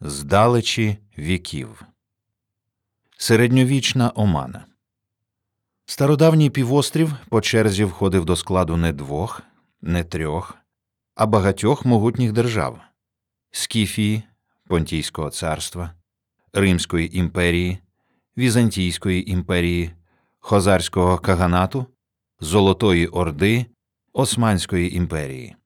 Здалечі віків. Середньовічна омана. Стародавній півострів по черзі входив до складу не двох, не трьох, а багатьох могутніх держав Скіфії, Понтійського царства, Римської імперії, Візантійської імперії, Хозарського каганату, Золотої Орди, Османської імперії.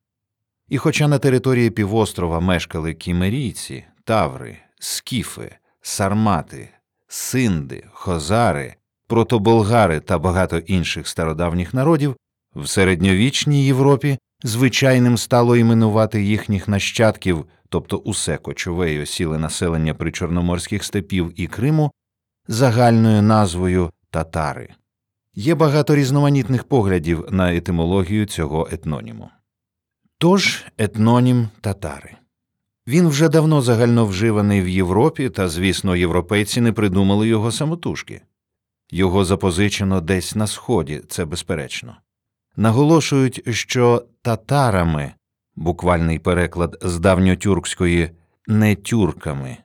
І хоча на території півострова мешкали кімерійці, таври, скіфи, сармати, синди, хозари, протоболгари та багато інших стародавніх народів, в середньовічній Європі звичайним стало іменувати їхніх нащадків, тобто усе кочове й осіле населення причорноморських степів і Криму, загальною назвою татари. Є багато різноманітних поглядів на етимологію цього етноніму. Тож етнонім татари. Він вже давно загальновживаний в Європі, та, звісно, європейці не придумали його самотужки. Його запозичено десь на сході, це безперечно. Наголошують, що татарами буквальний переклад з давньотюркської не тюрками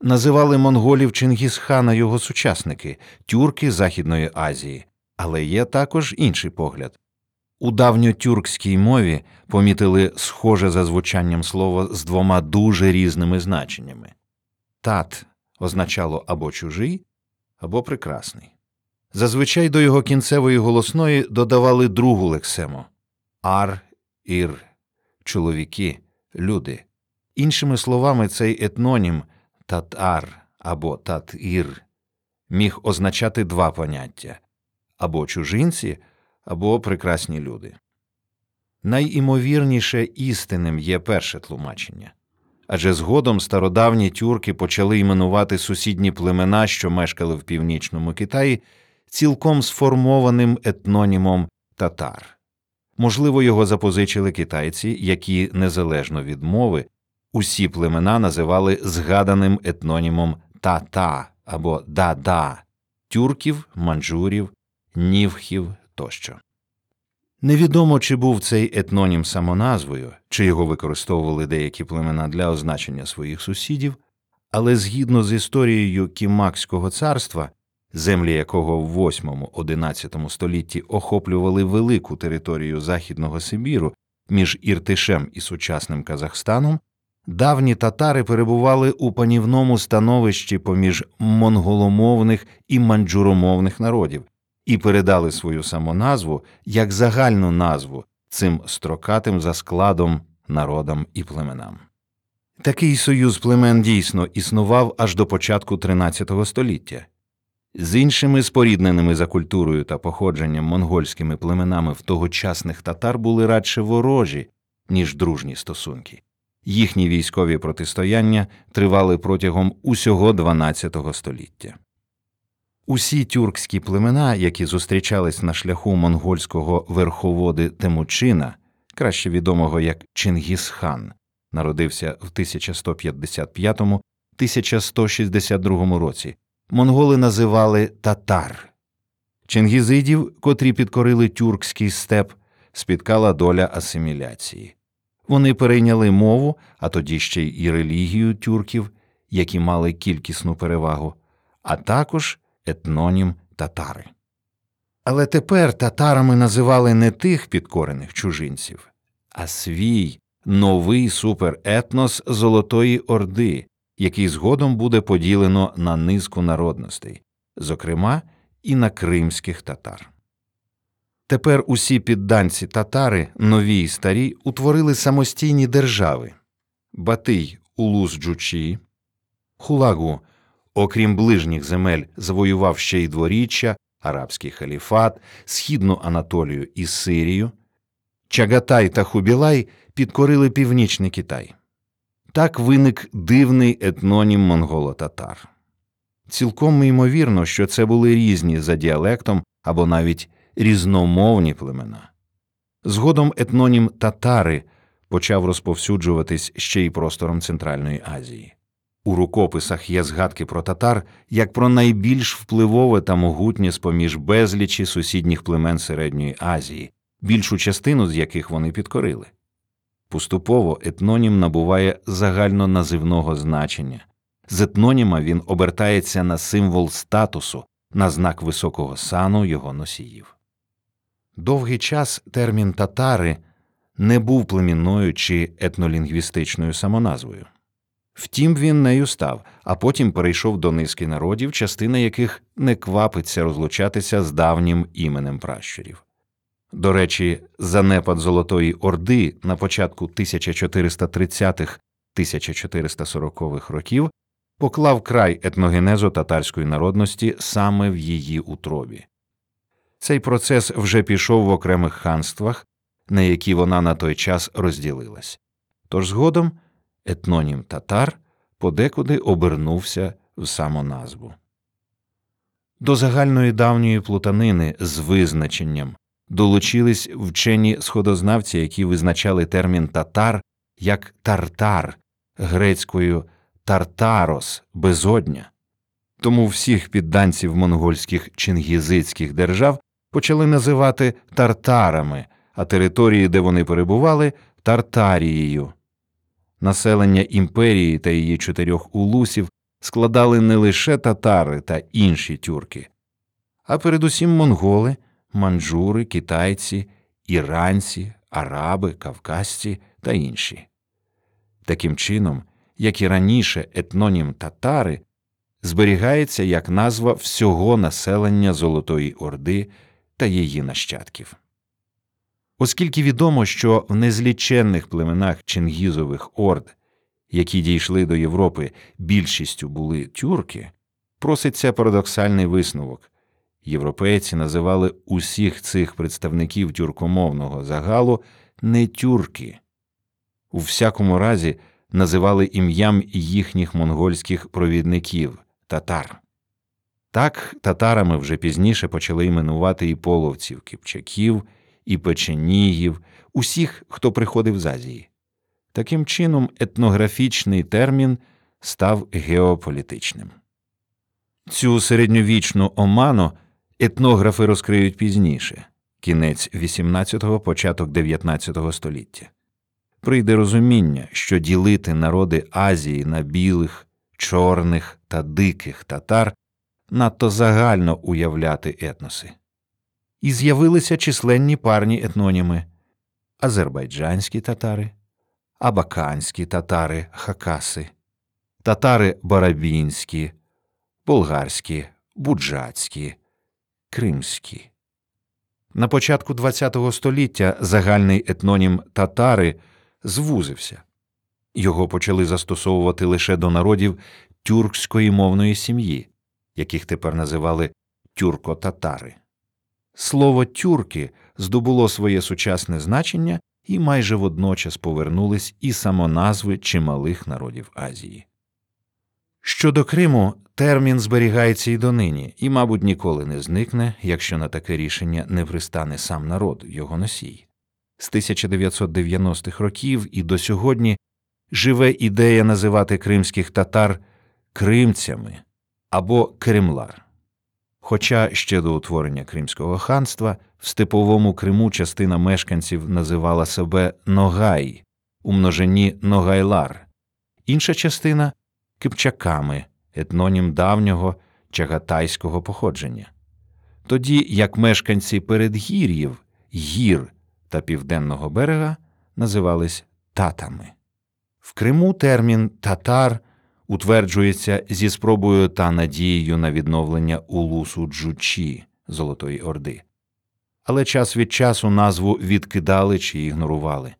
називали монголів Чингісхана його сучасники, тюрки Західної Азії, але є також інший погляд. У давньотюркській мові помітили схоже за звучанням слово з двома дуже різними значеннями тат означало або чужий, або прекрасний. Зазвичай до його кінцевої голосної додавали другу лексему ар, ір, чоловіки, люди. Іншими словами, цей етнонім татар або татір міг означати два поняття або чужинці, або прекрасні люди. Найімовірніше істинним є перше тлумачення адже згодом стародавні тюрки почали іменувати сусідні племена, що мешкали в північному Китаї, цілком сформованим етнонімом татар. Можливо, його запозичили китайці, які, незалежно від мови, усі племена називали згаданим етнонімом та-та або да-да тюрків, манджурів, нівхів тощо. Невідомо, чи був цей етнонім самоназвою, чи його використовували деякі племена для означення своїх сусідів, але згідно з історією Кімакського царства, землі якого в 8-11 столітті охоплювали велику територію Західного Сибіру між Іртишем і сучасним Казахстаном, давні татари перебували у панівному становищі поміж монголомовних і манджуромовних народів і передали свою самоназву як загальну назву цим строкатим за складом народам і племенам. Такий союз племен дійсно існував аж до початку XIII століття. З іншими спорідненими за культурою та походженням монгольськими племенами в тогочасних татар були радше ворожі, ніж дружні стосунки. Їхні військові протистояння тривали протягом усього XII століття. Усі тюркські племена, які зустрічались на шляху монгольського верховоди Темучина, краще відомого як Чингісхан, народився в 1155-1162 році, монголи називали татар. Чингізидів, котрі підкорили тюркський степ, спіткала доля асиміляції. Вони перейняли мову, а тоді ще й релігію тюрків, які мали кількісну перевагу, а також етнонім татари. Але тепер татарами називали не тих підкорених чужинців, а свій новий суперетнос Золотої Орди, який згодом буде поділено на низку народностей, зокрема і на кримських татар. Тепер усі підданці татари, нові й старі, утворили самостійні держави Батий Улус Джучі, Хулагу окрім ближніх земель, завоював ще й дворіччя, арабський халіфат, східну Анатолію і Сирію. Чагатай та Хубілай підкорили північний Китай. Так виник дивний етнонім монголо-татар. Цілком ймовірно, що це були різні за діалектом або навіть різномовні племена. Згодом етнонім татари почав розповсюджуватись ще й простором Центральної Азії. У рукописах є згадки про татар як про найбільш впливове та могутнє з поміж безлічі сусідніх племен Середньої Азії, більшу частину з яких вони підкорили. Поступово етнонім набуває загальноназивного значення, з етноніма він обертається на символ статусу, на знак високого сану його носіїв. Довгий час термін татари не був племінною чи етнолінгвістичною самоназвою. Втім, він нею став, а потім перейшов до низки народів, частина яких не квапиться розлучатися з давнім іменем пращурів. До речі, занепад Золотої Орди на початку 1430-1440-х років поклав край етногенезу татарської народності саме в її утробі. Цей процес вже пішов в окремих ханствах, на які вона на той час розділилась. Тож згодом етнонім татар подекуди обернувся в самоназву. До загальної давньої плутанини з визначенням долучились вчені сходознавці, які визначали термін татар як тартар грецькою тартарос безодня. Тому всіх підданців монгольських чингізицьких держав почали називати тартарами, а території, де вони перебували, Тартарією. Населення імперії та її чотирьох улусів складали не лише татари та інші тюрки, а передусім монголи, манджури, китайці, іранці, араби, кавказці та інші. Таким чином, як і раніше, етнонім татари зберігається як назва всього населення Золотої Орди та її нащадків. Оскільки відомо, що в незліченних племенах Чингізових орд, які дійшли до Європи, більшістю були тюрки, проситься парадоксальний висновок. Європейці називали усіх цих представників тюркомовного загалу не тюрки, у всякому разі називали ім'ям їхніх монгольських провідників татар. Так татарами вже пізніше почали іменувати і половців, кипчаків, і печенігів, усіх, хто приходив з Азії. Таким чином, етнографічний термін став геополітичним. Цю середньовічну оману етнографи розкриють пізніше кінець XVIII – початок XIX століття. Прийде розуміння, що ділити народи Азії на білих, чорних та диких татар надто загально уявляти етноси. І з'явилися численні парні етноніми азербайджанські татари, абаканські татари хакаси, татари барабінські, болгарські, буджацькі, кримські. На початку ХХ століття загальний етнонім татари звузився. Його почали застосовувати лише до народів тюркської мовної сім'ї, яких тепер називали тюрко-татари. Слово тюрки здобуло своє сучасне значення і майже водночас повернулись і самоназви чималих народів Азії. Щодо Криму, термін зберігається і донині, і, мабуть, ніколи не зникне, якщо на таке рішення не пристане сам народ, його носій. З 1990-х років і до сьогодні живе ідея називати кримських татар кримцями або Кремлар. Хоча ще до утворення Кримського ханства в степовому Криму частина мешканців називала себе Ногай у множині Ногайлар, інша частина кипчаками, етнонім давнього чагатайського походження. Тоді як мешканці передгір'їв, гір та південного берега називались татами. В Криму термін татар утверджується зі спробою та надією на відновлення улусу Джучі Золотої Орди. Але час від часу назву відкидали чи ігнорували.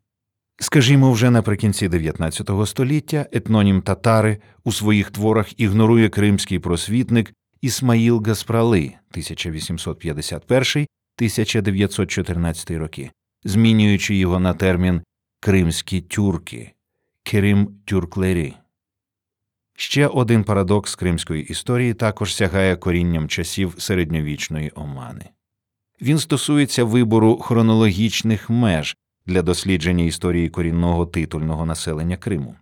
Скажімо, вже наприкінці XIX століття етнонім татари у своїх творах ігнорує кримський просвітник Ісмаїл Гаспрали 1851-1914 роки, змінюючи його на термін кримські тюрки Керим тюрклері. Ще один парадокс кримської історії також сягає корінням часів середньовічної омани. Він стосується вибору хронологічних меж для дослідження історії корінного титульного населення Криму.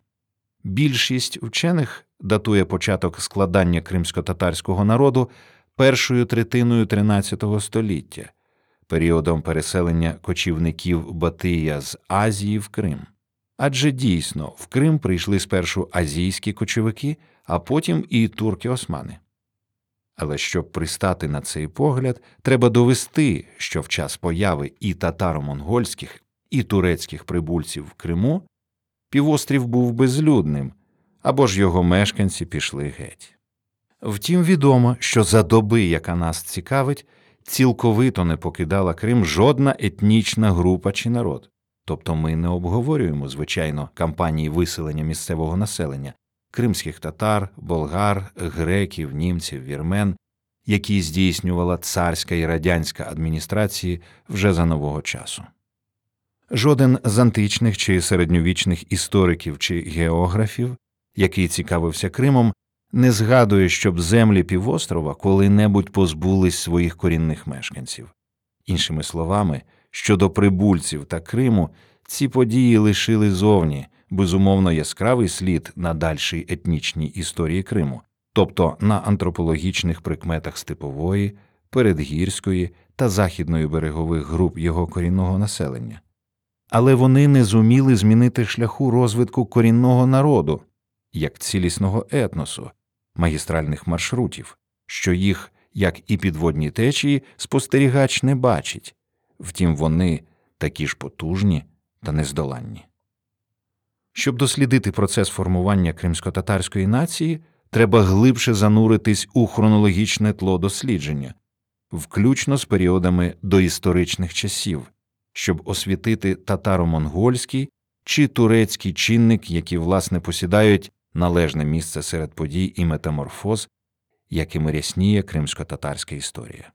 Більшість вчених датує початок складання кримсько-татарського народу першою третиною XIII століття, періодом переселення кочівників Батия з Азії в Крим. Адже дійсно в Крим прийшли спершу азійські кочовики, а потім і турки-османи. Але щоб пристати на цей погляд, треба довести, що в час появи і татаро-монгольських, і турецьких прибульців в Криму півострів був безлюдним, або ж його мешканці пішли геть. Втім, відомо, що за доби, яка нас цікавить, цілковито не покидала Крим жодна етнічна група чи народ. Тобто ми не обговорюємо, звичайно, кампанії виселення місцевого населення кримських татар, болгар, греків, німців, вірмен, які здійснювала царська і радянська адміністрації вже за нового часу. Жоден з античних чи середньовічних істориків чи географів, який цікавився Кримом, не згадує, щоб землі півострова коли-небудь позбулись своїх корінних мешканців. Іншими словами, щодо прибульців та Криму, ці події лишили зовні безумовно яскравий слід на дальшій етнічній історії Криму, тобто на антропологічних прикметах степової, передгірської та західної берегових груп його корінного населення. Але вони не зуміли змінити шляху розвитку корінного народу, як цілісного етносу, магістральних маршрутів, що їх, як і підводні течії, спостерігач не бачить, втім вони такі ж потужні та нездоланні. Щоб дослідити процес формування кримсько-татарської нації, треба глибше зануритись у хронологічне тло дослідження, включно з періодами доісторичних часів, щоб освітити татаро-монгольський чи турецький чинник, які власне посідають належне місце серед подій і метаморфоз, якими рясніє кримсько-татарська історія.